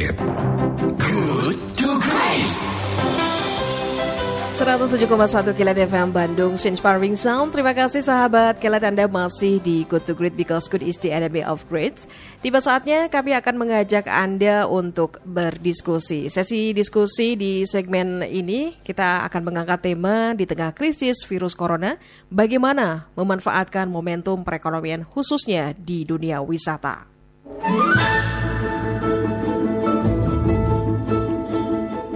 Great. Good to Great. 107,1 Kilat FM Bandung Inspiring Sound Terima kasih sahabat Kilat Anda masih di Good to Great Because good is the enemy of great Tiba saatnya kami akan mengajak Anda untuk berdiskusi Sesi diskusi di segmen ini Kita akan mengangkat tema di tengah krisis virus corona Bagaimana memanfaatkan momentum perekonomian khususnya di dunia wisata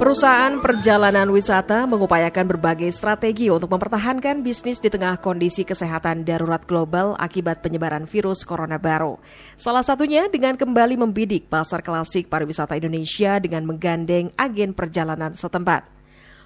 Perusahaan perjalanan wisata mengupayakan berbagai strategi untuk mempertahankan bisnis di tengah kondisi kesehatan darurat global akibat penyebaran virus corona baru. Salah satunya dengan kembali membidik pasar klasik pariwisata Indonesia dengan menggandeng agen perjalanan setempat.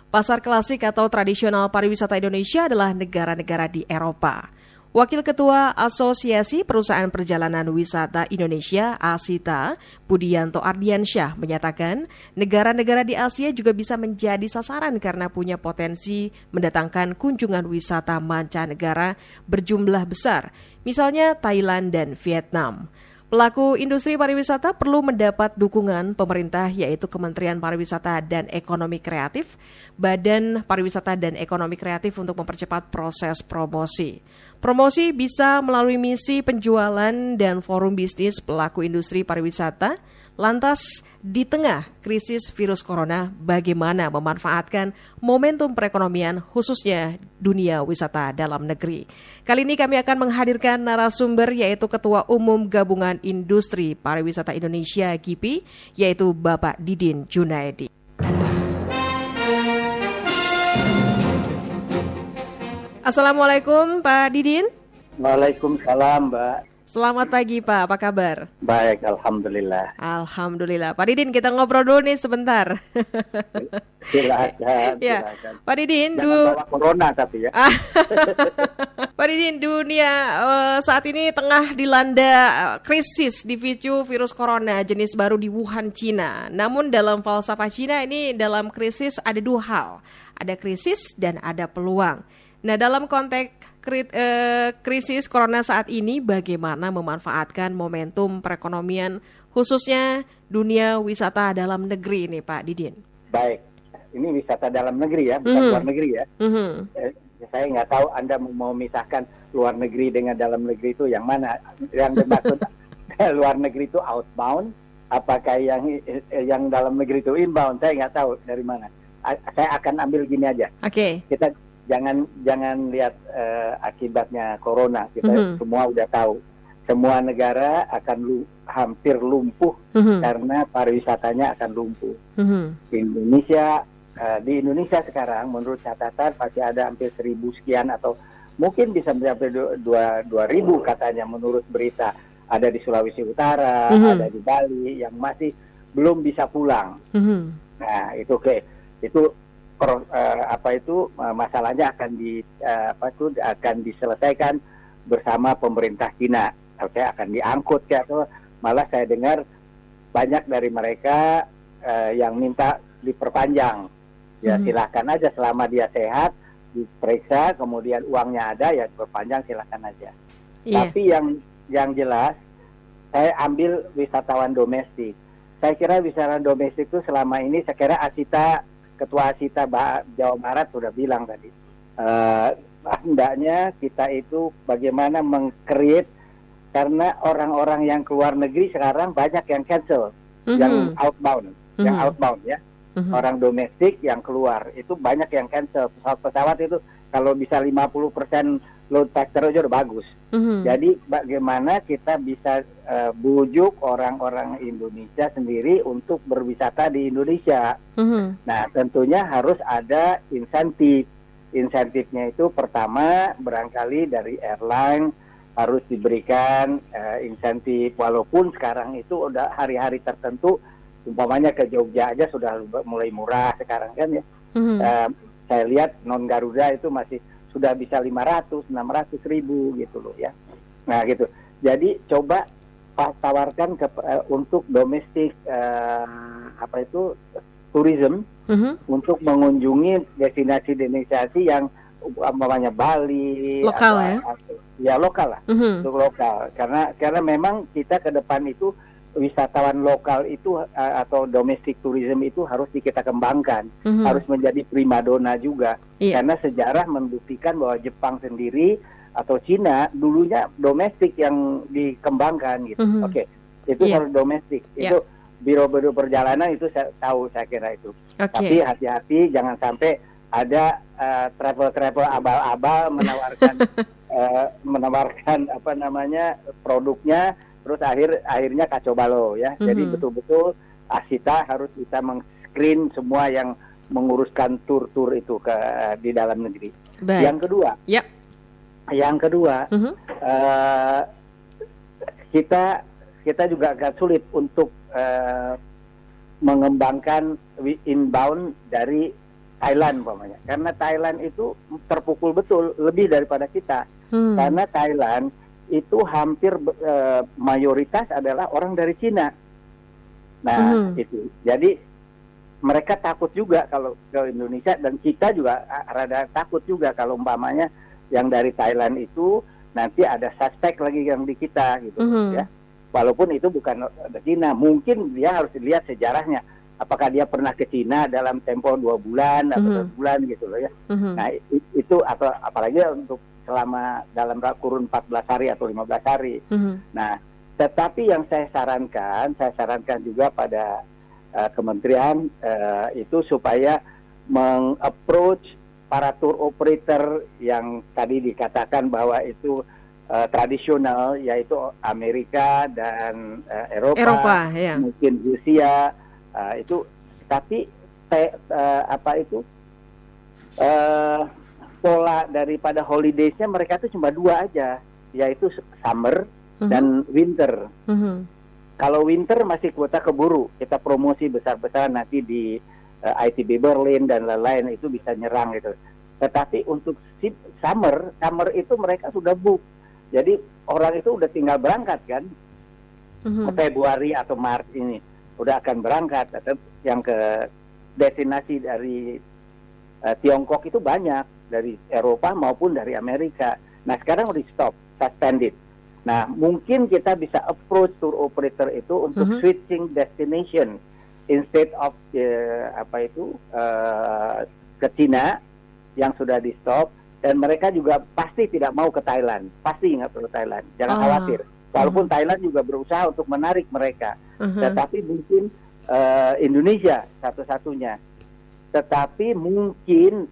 Pasar klasik atau tradisional pariwisata Indonesia adalah negara-negara di Eropa. Wakil Ketua Asosiasi Perusahaan Perjalanan Wisata Indonesia (ASITA), Budianto Ardiansyah menyatakan, negara-negara di Asia juga bisa menjadi sasaran karena punya potensi mendatangkan kunjungan wisata mancanegara berjumlah besar, misalnya Thailand dan Vietnam. Pelaku industri pariwisata perlu mendapat dukungan pemerintah yaitu Kementerian Pariwisata dan Ekonomi Kreatif, Badan Pariwisata dan Ekonomi Kreatif untuk mempercepat proses promosi. Promosi bisa melalui misi penjualan dan forum bisnis pelaku industri pariwisata. Lantas, di tengah krisis virus corona, bagaimana memanfaatkan momentum perekonomian khususnya dunia wisata dalam negeri? Kali ini kami akan menghadirkan narasumber yaitu Ketua Umum Gabungan Industri Pariwisata Indonesia GIPI, yaitu Bapak Didin Junaidi. Assalamualaikum Pak Didin. Waalaikumsalam Mbak. Selamat pagi Pak, apa kabar? Baik, Alhamdulillah. Alhamdulillah. Pak Didin, kita ngobrol dulu nih sebentar. Silakan, ya. Pak Didin, Jangan du... bawa corona tapi ya. Pak Didin, dunia eh, saat ini tengah dilanda eh, krisis dipicu virus corona jenis baru di Wuhan, Cina. Namun dalam falsafah Cina ini dalam krisis ada dua hal. Ada krisis dan ada peluang. Nah, dalam konteks eh, krisis corona saat ini, bagaimana memanfaatkan momentum perekonomian, khususnya dunia wisata dalam negeri ini, Pak Didin? Baik, ini wisata dalam negeri ya, bukan Mhm. luar negeri ya. Mhm. Eh, saya nggak tahu Anda mau memisahkan luar negeri dengan dalam negeri itu yang mana. Yang dimaksud luar negeri itu outbound, apakah yang eh, yang dalam negeri itu inbound? Saya nggak tahu dari mana. A- saya akan ambil gini aja. Oke. kita jangan jangan lihat eh, akibatnya corona kita Mhm. semua udah tahu semua negara akan lu, hampir lumpuh Mhm. karena pariwisatanya akan lumpuh Mhm. Indonesia eh, di Indonesia sekarang menurut catatan masih ada hampir seribu sekian atau mungkin bisa sampai du- dua dua ribu katanya menurut berita ada di Sulawesi Utara Mhm. ada di Bali yang masih belum bisa pulang Mhm. Nah, itu oke. Itu pro- eh, apa itu eh, masalahnya akan di eh, apa itu akan diselesaikan bersama pemerintah Cina. Oke, akan diangkut ya atau malah saya dengar banyak dari mereka eh, yang minta diperpanjang. Ya Mhm. silahkan aja selama dia sehat diperiksa kemudian uangnya ada ya diperpanjang silahkan aja. Iya. Tapi yang yang jelas saya ambil wisatawan domestik. Saya kira wisatawan domestik itu selama ini saya kira Asita Ketua Asita Jawa Barat sudah bilang tadi. Eh, hendaknya kita itu bagaimana mengcreate karena orang-orang yang keluar negeri sekarang banyak yang cancel, yang Mhm. outbound, yang Mhm. outbound ya Mhm. orang domestik yang keluar itu banyak yang cancel pesawat-pesawat itu kalau bisa 50% load factor aja udah bagus. Mhm. Jadi bagaimana kita bisa eh, bujuk orang-orang Indonesia sendiri untuk berwisata di Indonesia. Mhm. Nah, tentunya harus ada insentif. Insentifnya itu pertama barangkali dari airline harus diberikan eh, insentif walaupun sekarang itu udah hari-hari tertentu umpamanya ke Jogja aja sudah mulai murah sekarang kan ya. Mhm. Eh, saya lihat non Garuda itu masih sudah bisa 500, 600 ribu gitu loh ya. Nah gitu. Jadi coba tawarkan ke, eh, untuk domestik eh, apa itu tourism Mhm. untuk mengunjungi destinasi-destinasi yang umpamanya Bali Lokal atau- ya? atau- ya lokal lah Mhm. untuk lokal karena karena memang kita ke depan itu wisatawan lokal itu uh, atau domestic tourism itu harus kita kembangkan, Mhm. harus menjadi primadona juga. Iya. Karena sejarah membuktikan bahwa Jepang sendiri atau Cina dulunya domestik yang dikembangkan gitu. Mhm. Oke, itu Iya. harus domestik. Iya. Itu biro-biro perjalanan itu saya tahu saya kira itu. Oke. Tapi hati-hati jangan sampai ada uh, travel-travel abal-abal menawarkan uh, menawarkan apa namanya produknya terus akhir akhirnya kacau balau ya. Jadi Mhm. betul-betul Asita harus bisa meng-screen semua yang menguruskan tur-tur itu ke di dalam negeri. Baik. Yang kedua, Ya. yang kedua Mhm. eh, kita kita juga agak sulit untuk eh, mengembangkan inbound dari Thailand umpamanya. Karena Thailand itu terpukul betul lebih daripada kita. Hmm. Karena Thailand itu hampir eh, mayoritas adalah orang dari Cina. Nah, Mhm. itu. Jadi mereka takut juga kalau ke Indonesia dan kita juga rada takut juga kalau umpamanya yang dari Thailand itu nanti ada suspek lagi yang di kita gitu Mhm. ya. Walaupun itu bukan dari Cina, mungkin dia harus dilihat sejarahnya. Apakah dia pernah ke Cina dalam tempo dua bulan atau Mhm. dua bulan gitu loh ya. Mhm. Nah i- itu atau apalagi untuk selama dalam kurun 14 hari atau 15 hari. Mhm. Nah, tetapi yang saya sarankan, saya sarankan juga pada uh, kementerian uh, itu supaya mengapproach para tour operator yang tadi dikatakan bahwa itu uh, tradisional yaitu Amerika dan uh, Eropa, Eropa, ya. mungkin Rusia uh, itu tapi te- uh, apa itu uh, pola daripada holidaysnya mereka itu cuma dua aja yaitu summer Mhm. dan winter. Mhm. Kalau winter masih kuota keburu, kita promosi besar-besaran nanti di eh, ITB Berlin dan lain-lain itu bisa nyerang gitu. Tetapi untuk si summer, summer itu mereka sudah book. Jadi orang itu udah tinggal berangkat kan, Mhm. Februari atau Maret ini udah akan berangkat. Atau yang ke destinasi dari eh, Tiongkok itu banyak dari Eropa maupun dari Amerika. Nah sekarang udah stop, suspended. Nah mungkin kita bisa approach tour operator itu untuk Mhm. switching destination instead of eh, apa itu eh, ke Cina yang sudah di stop dan mereka juga pasti tidak mau ke Thailand, pasti nggak perlu Thailand, jangan Ah. khawatir. Walaupun Thailand juga berusaha untuk menarik mereka, Mhm. tetapi mungkin eh, Indonesia satu-satunya. Tetapi mungkin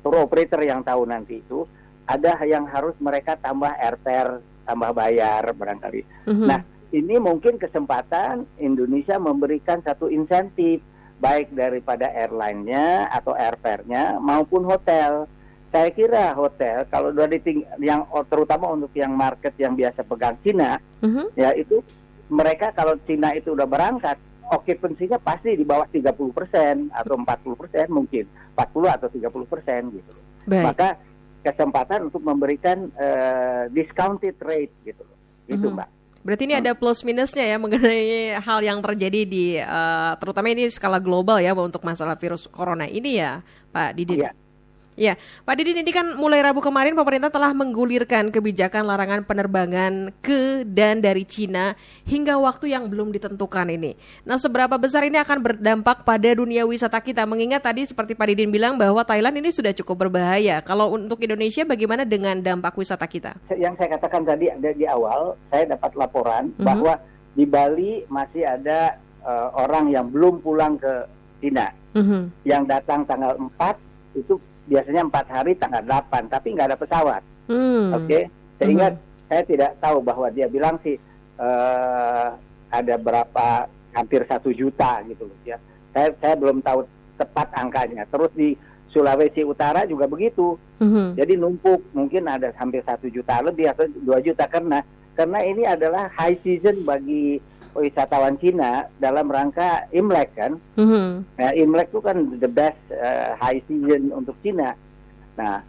tour operator yang tahu nanti itu ada yang harus mereka tambah airfare, tambah bayar barangkali. Mhm. Nah, ini mungkin kesempatan Indonesia memberikan satu insentif baik daripada airline-nya atau airfare-nya maupun hotel. Saya kira hotel kalau diting yang terutama untuk yang market yang biasa pegang Cina Mhm. ya itu mereka kalau Cina itu udah berangkat occupancy-nya pasti di bawah 30% atau 40% mungkin 40 atau 30% gitu. Baik. Maka kesempatan untuk memberikan eh, discounted rate gitu loh. Itu Mhm. Mbak. Berarti ini ada plus minusnya ya mengenai hal yang terjadi di eh, terutama ini skala global ya untuk masalah virus corona ini ya, Pak Didin. Iya. Ya, Pak Didin ini kan mulai Rabu kemarin pemerintah telah menggulirkan kebijakan larangan penerbangan ke dan dari Cina hingga waktu yang belum ditentukan ini. Nah, seberapa besar ini akan berdampak pada dunia wisata kita? Mengingat tadi seperti Pak Didin bilang bahwa Thailand ini sudah cukup berbahaya. Kalau untuk Indonesia bagaimana dengan dampak wisata kita? Yang saya katakan tadi ada di awal, saya dapat laporan Mhm. bahwa di Bali masih ada eh, orang yang belum pulang ke Cina. Mhm. Yang datang tanggal 4 itu biasanya empat hari tanggal 8, tapi nggak ada pesawat. Hmm. Oke, sehingga saya tidak tahu bahwa dia bilang sih eh, ada berapa hampir satu juta gitu loh ya. Saya saya belum tahu tepat angkanya. Terus di Sulawesi Utara juga begitu. Mhm. Jadi numpuk mungkin ada hampir satu juta lebih atau dua juta karena karena ini adalah high season bagi wisatawan Cina dalam rangka Imlek kan. Mhm. Nah, Imlek itu kan the best uh, high season untuk Cina. Nah,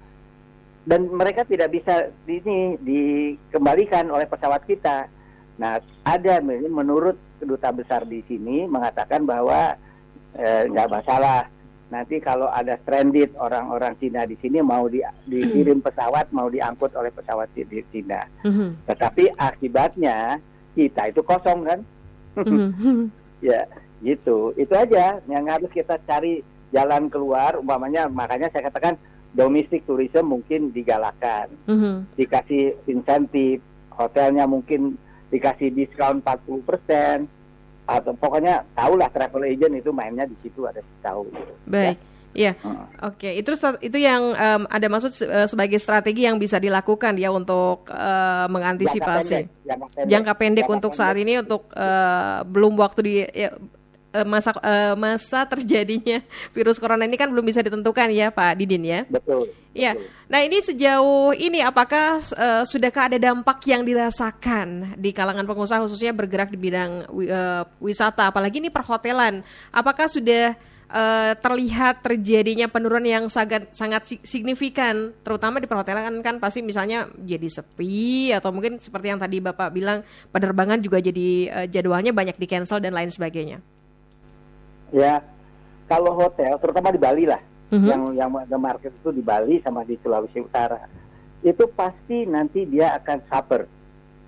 dan mereka tidak bisa di ini dikembalikan oleh pesawat kita. Nah, ada menurut keduta besar di sini mengatakan bahwa eh, nggak masalah. Nanti kalau ada stranded orang-orang Cina di sini mau di, dikirim pesawat, mau diangkut oleh pesawat di di Cina. Mhm. Tetapi akibatnya kita itu kosong kan. Mhm. ya gitu itu aja yang harus kita cari jalan keluar umpamanya makanya saya katakan domestic tourism mungkin digalakan Mhm. dikasih insentif hotelnya mungkin dikasih diskon 40% atau pokoknya tahulah travel agent itu mainnya di situ ada tahu gitu. Baik. Iya. Oke, itu stra- itu yang em, ada maksud eh, sebagai strategi yang bisa dilakukan ya untuk eh, mengantisipasi. Jangka pendek, jangka pendek. jangka pendek Jangka untuk saat pendek. ini untuk eh, belum waktu di ya, masa eh, masa terjadinya virus corona ini kan belum bisa ditentukan ya Pak Didin ya. betul Iya. betul. Nah ini sejauh ini apakah eh, sudahkah ada dampak yang dirasakan di kalangan pengusaha khususnya bergerak di bidang eh, wisata, apalagi ini perhotelan? Apakah sudah eh, terlihat terjadinya penurunan yang sangat sangat si- signifikan, terutama di perhotelan kan, kan pasti misalnya jadi sepi atau mungkin seperti yang tadi bapak bilang penerbangan juga jadi eh, jadwalnya banyak di cancel dan lain sebagainya. ya kalau hotel terutama di Bali lah Mhm. yang yang the market itu di Bali sama di Sulawesi Utara itu pasti nanti dia akan suffer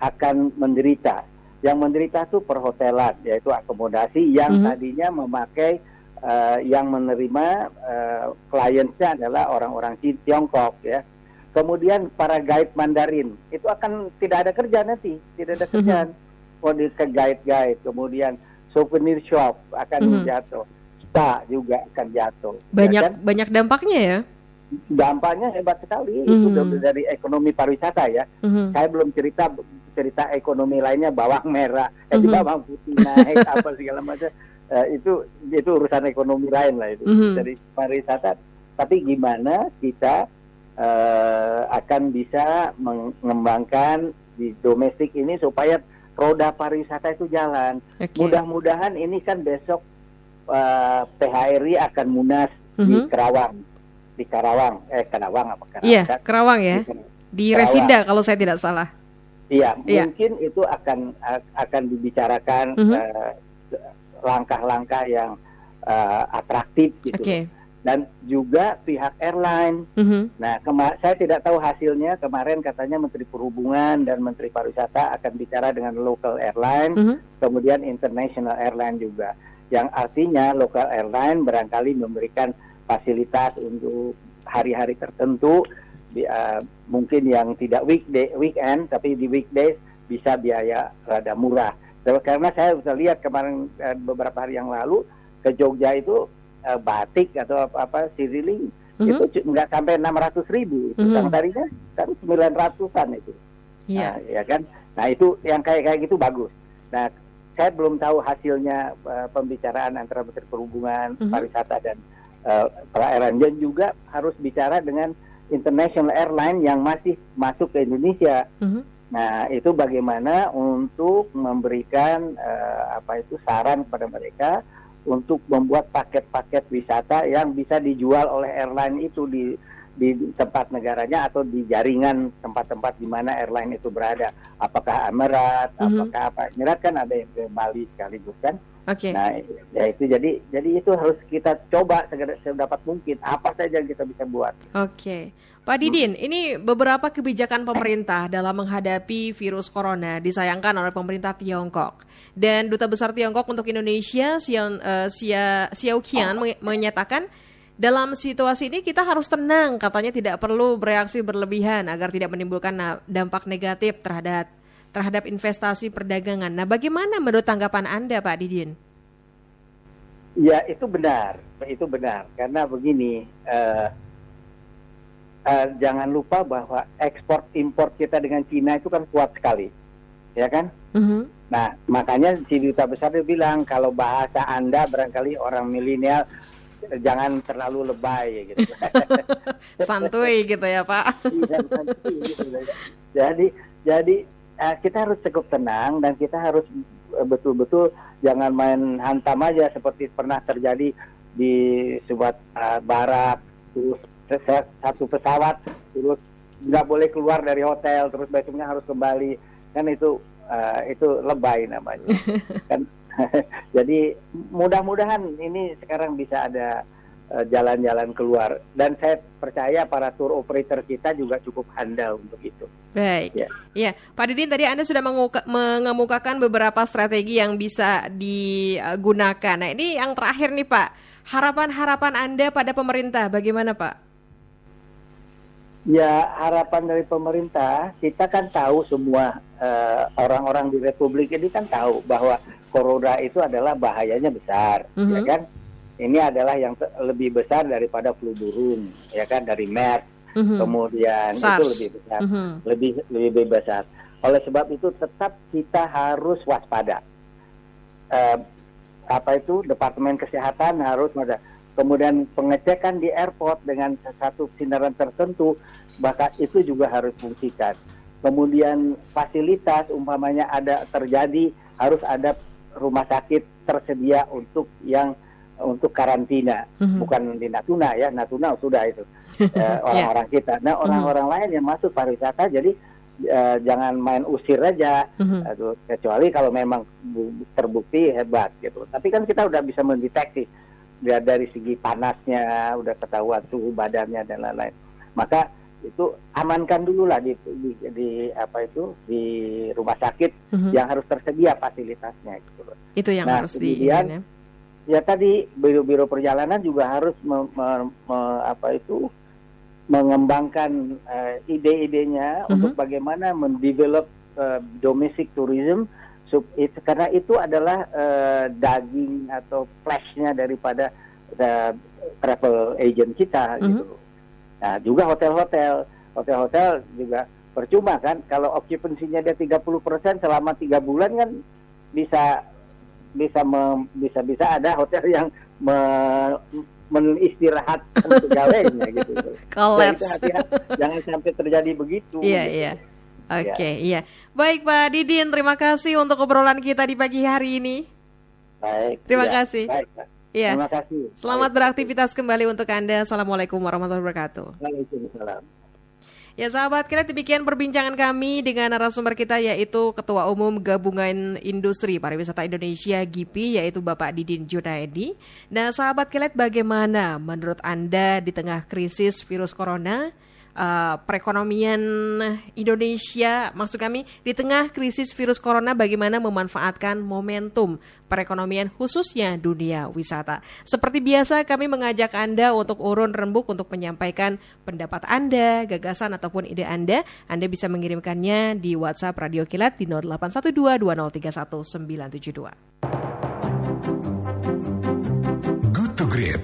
akan menderita yang menderita itu perhotelan yaitu akomodasi yang Mhm. tadinya memakai eh, yang menerima eh, kliennya adalah orang-orang Ti- Tiongkok ya kemudian para guide Mandarin itu akan tidak ada kerja nanti tidak ada kerjaan oh di ke guide-guide kemudian souvenir shop akan Mhm. jatuh spa juga akan jatuh ya Banyak kan? banyak dampaknya ya. dampaknya hebat sekali Mhm. itu dari- dari ekonomi pariwisata ya Mhm. saya belum cerita cerita ekonomi lainnya bawang merah eh di Mhm. bawang putih naik apa segala macam Eh, itu itu urusan ekonomi lain lah itu Mhm. dari pariwisata tapi gimana kita eh, akan bisa mengembangkan di domestik ini supaya roda pariwisata itu jalan Oke. mudah-mudahan ini kan besok eh, PHRI akan munas di Mhm. Kerawang di Karawang eh Karawang apa Karawang Iya, Kerawang ya. Di Kerawang. Resinda kalau saya tidak salah. Iya, Iya. mungkin itu akan akan dibicarakan Mhm. eh, langkah-langkah yang eh, atraktif gitu. Oke. Dan juga pihak airline. Mhm. Nah, kema- saya tidak tahu hasilnya. Kemarin katanya Menteri Perhubungan dan Menteri Pariwisata akan bicara dengan local airline, Mhm. kemudian international airline juga. Yang artinya local airline barangkali memberikan fasilitas untuk hari-hari tertentu, di, eh, mungkin yang tidak weekday, weekend, tapi di weekdays bisa biaya rada murah. Karena saya sudah lihat kemarin eh, beberapa hari yang lalu ke Jogja itu eh, batik atau apa, apa siriling Mhm. itu nggak sampai 600 ribu. Mhm. Yang tadinya kan 900-an itu. Iya. Nah, ya kan. Nah itu yang kayak kayak gitu bagus. Nah saya belum tahu hasilnya eh, pembicaraan antara Menteri Perhubungan, Mhm. Pariwisata dan eh, para airline dan juga harus bicara dengan international airline yang masih masuk ke Indonesia. Mhm. Nah itu bagaimana untuk memberikan eh, apa itu saran kepada mereka untuk membuat paket-paket wisata yang bisa dijual oleh airline itu di di tempat negaranya atau di jaringan tempat-tempat di mana airline itu berada. Apakah Emirat, Mhm. apakah apa? Emirat kan ada yang ke Bali sekaligus kan. Oke. Nah, ya itu jadi jadi itu harus kita coba segera- sedapat mungkin apa saja yang kita bisa buat. Oke. Pak Didin, ini beberapa kebijakan pemerintah dalam menghadapi virus corona disayangkan oleh pemerintah Tiongkok. Dan Duta Besar Tiongkok untuk Indonesia, Xiao, eh, Xia- Xiao Qian, menye- menyatakan dalam situasi ini kita harus tenang, katanya tidak perlu bereaksi berlebihan agar tidak menimbulkan dampak negatif terhadap terhadap investasi perdagangan. Nah, bagaimana menurut tanggapan Anda, Pak Didin? Ya itu benar, itu benar karena begini. eh, eh, jangan lupa bahwa ekspor impor kita dengan Cina itu kan kuat sekali, ya kan? Mhm. Nah, makanya si duta besar dia bilang kalau bahasa Anda barangkali orang milenial eh, jangan terlalu lebay gitu. Santuy gitu ya, Pak. Iya, gitu. jadi jadi eh, kita harus cukup tenang dan kita harus eh, betul-betul jangan main hantam aja seperti pernah terjadi di Sumatera Barat terus satu pesawat terus nggak boleh keluar dari hotel terus besoknya harus kembali. Kan itu eh, itu lebay namanya. Kan jadi mudah-mudahan ini sekarang bisa ada eh, jalan-jalan keluar dan saya percaya para tour operator kita juga cukup handal untuk itu Baik. Ya. ya, Pak Didin tadi Anda sudah mengemukakan beberapa strategi yang bisa digunakan. Nah, ini yang terakhir nih Pak. Harapan-harapan Anda pada pemerintah bagaimana Pak? Ya, harapan dari pemerintah, kita kan tahu semua eh, orang-orang uh, di Republik ini kan tahu bahwa corona itu adalah bahayanya besar, mm -hmm. ya kan? Ini adalah yang lebih besar daripada flu burung, ya kan? Dari MERS, mm-hmm. kemudian SARS. itu lebih besar, mm-hmm. lebih lebih besar. Oleh sebab itu tetap kita harus waspada. Uh, apa itu Departemen Kesehatan harus ada. Kemudian pengecekan di airport dengan satu sindaran tertentu, bahkan itu juga harus fungsikan. Kemudian fasilitas umpamanya ada terjadi harus ada rumah sakit tersedia untuk yang untuk karantina, mm-hmm. bukan di Natuna ya, Natuna sudah itu. Eh, orang-orang yeah. kita. Nah orang-orang mm-hmm. lain yang masuk pariwisata jadi uh, jangan main usir aja, mm-hmm. uh, kecuali kalau memang terbukti hebat gitu. Tapi kan kita udah bisa mendeteksi ya, dari segi panasnya, udah ketahuan suhu badannya dan lain-lain. Maka itu amankan dulu lah di, di, di apa itu di rumah sakit mm-hmm. yang harus tersedia fasilitasnya gitu Itu yang nah, harus kemudian, di ya tadi biro-biro perjalanan juga harus me, me, me, apa itu mengembangkan uh, ide-idenya mhm. -huh. untuk bagaimana mendevelop uh, domestic tourism sub, it, karena itu adalah uh, daging atau flashnya daripada uh, travel agent kita uh mhm. -huh. gitu. Nah, juga hotel-hotel, hotel-hotel juga percuma kan kalau occupancy-nya dia 30% selama tiga bulan kan bisa bisa me, bisa bisa ada hotel yang me, menistirahatkan pegawainya gitu. Kolaps. jangan sampai terjadi begitu. Iya, gitu. iya. Oke, okay, ya. iya. Baik Pak Didin, terima kasih untuk obrolan kita di pagi hari ini. Baik. Terima ya, kasih. Baik, Iya. Terima kasih. Selamat baik. beraktivitas kembali untuk Anda. Assalamualaikum warahmatullahi wabarakatuh. Waalaikumsalam. Ya sahabat, kita demikian perbincangan kami dengan narasumber kita yaitu Ketua Umum Gabungan Industri Pariwisata Indonesia GIPI yaitu Bapak Didin Junaidi. Nah sahabat kilat bagaimana menurut Anda di tengah krisis virus corona? Uh, perekonomian Indonesia, maksud kami di tengah krisis virus corona bagaimana memanfaatkan momentum perekonomian khususnya dunia wisata. Seperti biasa kami mengajak Anda untuk urun rembuk untuk menyampaikan pendapat Anda, gagasan ataupun ide Anda. Anda bisa mengirimkannya di WhatsApp Radio Kilat di 0812 2031 972. Good to Great